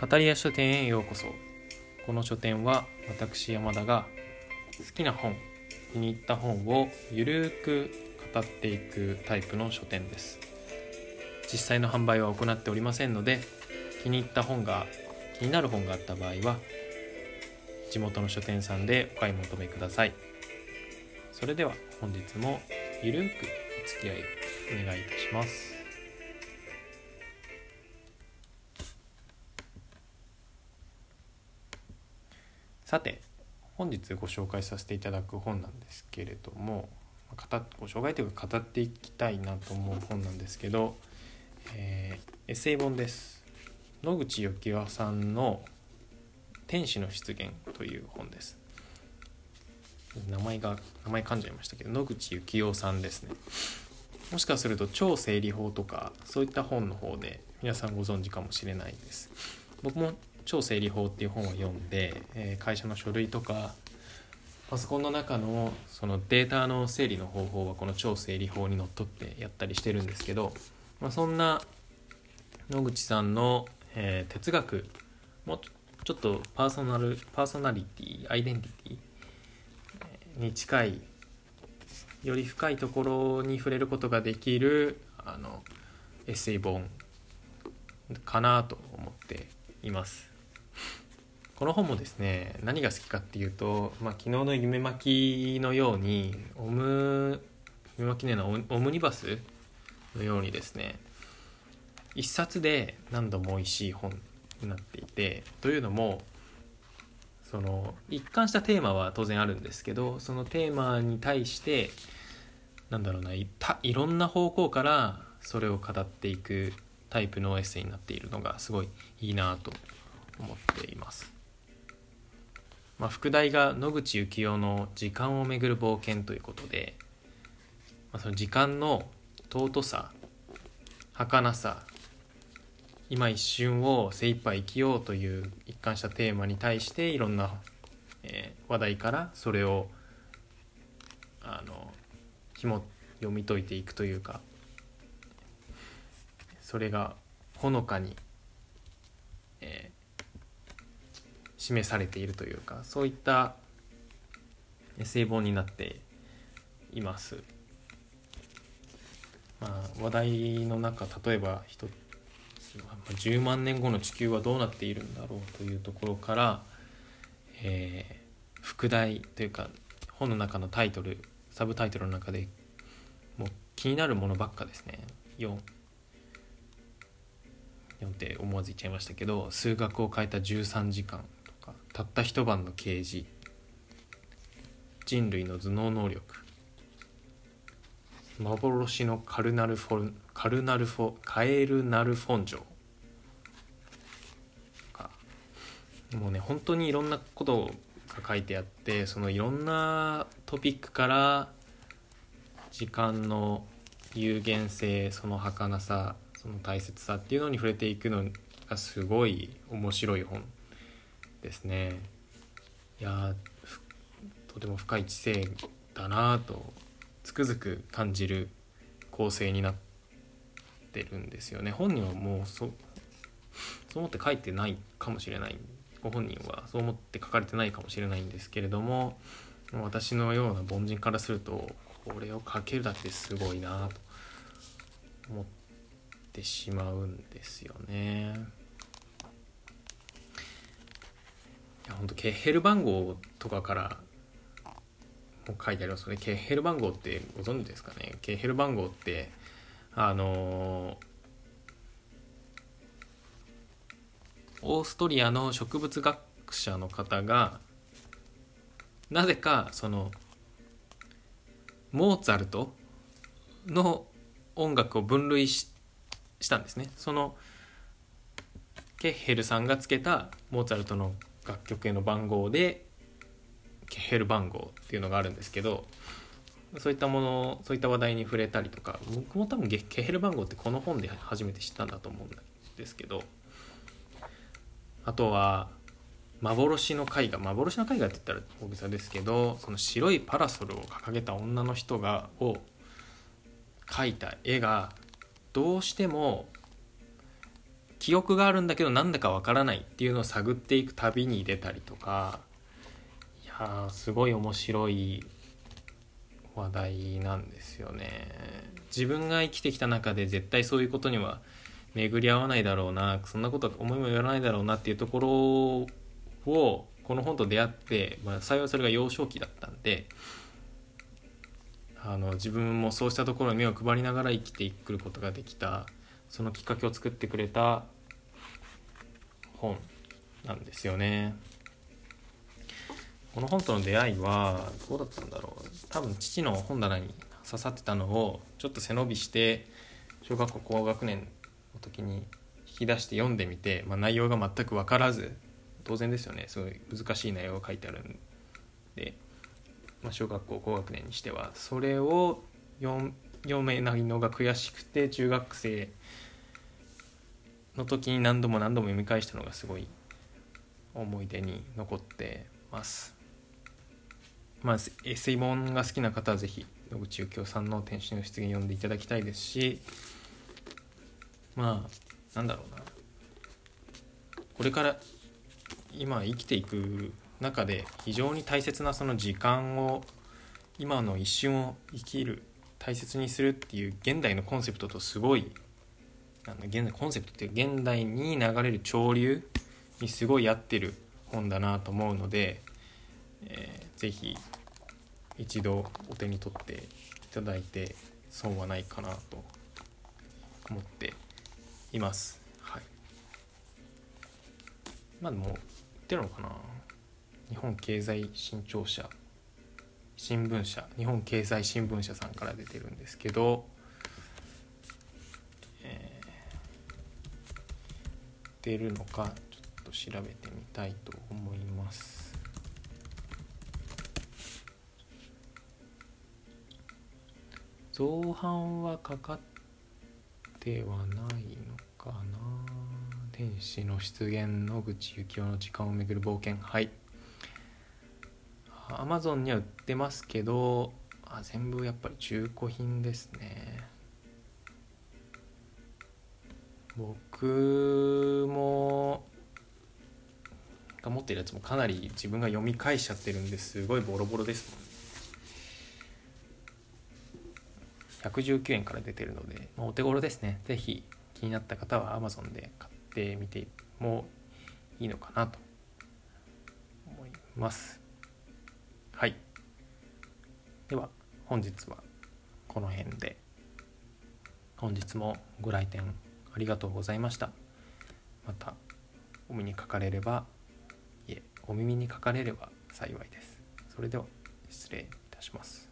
語り屋書店へようこそ。この書店は私山田が好きな本気に入った本をゆるーく語っていくタイプの書店です。実際の販売は行っておりませんので気に入った本が気になる本があった場合は地元の書店さんでお買い求めください。それでは本日もゆるーくお付き合いお願いいたします。さて本日ご紹介させていただく本なんですけれどもご紹介というか語っていきたいなと思う本なんですけど、えー、エッセイ本です。野口幸雄さんの「天使の出現」という本です。名前が名前噛んじゃいましたけど野口幸雄さんですね。もしかすると超整理法とかそういった本の方で皆さんご存知かもしれないです。僕も超整理法っていう本を読んで、えー、会社の書類とかパソコンの中のそのデータの整理の方法はこの超整理法にのっとってやったりしてるんですけど、まあ、そんな野口さんの、えー、哲学もちょっとパーソナルパーソナリティアイデンティティに近いより深いところに触れることができるあのエッセイ本かなと思っています。この本もですね何が好きかっていうと、まあ、昨日の夢巻きのようにオム夢巻きねのオムニバスのようにですね一冊で何度も美味しい本になっていてというのもその一貫したテーマは当然あるんですけどそのテーマに対してなんだろうないいろんな方向からそれを語っていくタイプのエッセイになっているのがすごいいいなと思っています。まあ、副題が野口幸雄の「時間をめぐる冒険」ということで、まあ、その時間の尊さ儚さ今一瞬を精一杯生きようという一貫したテーマに対していろんな、えー、話題からそれをあの紐読み解いていくというかそれがほのかに示されているというかそういったエッセイ本になっています。まあ、話題の中例えば一10万年後の地球はどうなっているんだろうというところから、えー、副題というか本の中のタイトルサブタイトルの中でもう気になるものばっかですね4 4って思わず言っちゃいましたけど数学を変えた13時間たった一晩の啓示人類の頭脳能力。幻のカルナルフォカルナルフォカエルナルフォン城。もうね本当にいろんなことが書いてあってそのいろんなトピックから時間の有限性その儚さその大切さっていうのに触れていくのがすごい面白い本。ですね。いやとても深い知性だなとつくづく感じる構成になってるんですよね。本人はもうそそう思って書いてないかもしれない。ご本人はそう思って書かれてないかもしれないんですけれども私のような凡人からするとこれを書けるだけすごいなと思ってしまうんですよね。や本当ケッヘル番号とかからも書いてありますよね。ケッヘル番号ってご存知ですかね。ケッヘル番号ってあのオーストリアの植物学者の方がなぜかそのモーツァルトの音楽を分類したんですね。そのケッヘルさんがつけたモーツァルトの楽曲への番号でケヘル番号っていうのがあるんですけどそういったものそういった話題に触れたりとか僕も多分ケヘル番号ってこの本で初めて知ったんだと思うんですけどあとは幻の絵画幻の絵画って言ったら大げさですけどその白いパラソルを掲げた女の人がを描いた絵がどうしても記憶があるんだけどなんだかわからないっていうのを探っていく旅に出たりとかいやすごい面白い話題なんですよね。自分が生きてきた中で絶対そういうことには巡り合わないだろうなそんなことは思いもよらないだろうなっていうところをこの本と出会って、まあ、幸いそれが幼少期だったんであの自分もそうしたところに目を配りながら生きてくることができたそのきっかけを作ってくれた本なんですよね。この本との出会いはどうだったんだろう。多分父の本棚に刺さってたのをちょっと背伸びして小学校高学年の時に引き出して読んでみて、まあ、内容が全く分からず当然ですよね。すごい難しい内容が書いてあるんで、まあ、小学校高学年にしては。それを読読めないのが悔しくて中学生の時に何度も何度も読み返したのがすごい思い出に残ってます。まあ、エッセイ本が好きな方は是非野口幸雄さんの「天使の出現」読んでいただきたいですしまあなんだろうなこれから今生きていく中で非常に大切なその時間を今の一瞬を生きる大切にするっていう現代のコンセプトとすごいあの現代コンセプトって現代に流れる潮流にすごい合ってる本だなと思うので、えー、ぜひ一度お手に取っていただいて損はないかなと思っています。はい。まあでも売ってるのかな日本経済新潮社新聞社日本経済新聞社さんから出てるんですけど、えー、出るのかちょっと調べてみたいと思います。造反はかかってはないのかな？天使の出現野口幸雄の時間をめぐる冒険。はい。アマゾンには売ってますけどあ全部やっぱり中古品ですね。僕もが持ってるやつもかなり自分が読み返しちゃってるんですごいボロボロですもん119円から出てるので、まあ、お手頃ですね。是非気になった方は Amazon で買ってみてもいいのかなと思います。はい。では本日はこの辺で。本日もご来店ありがとうございました。またお目にかかれればいえお耳にかかれれば幸いです。それでは失礼いたします。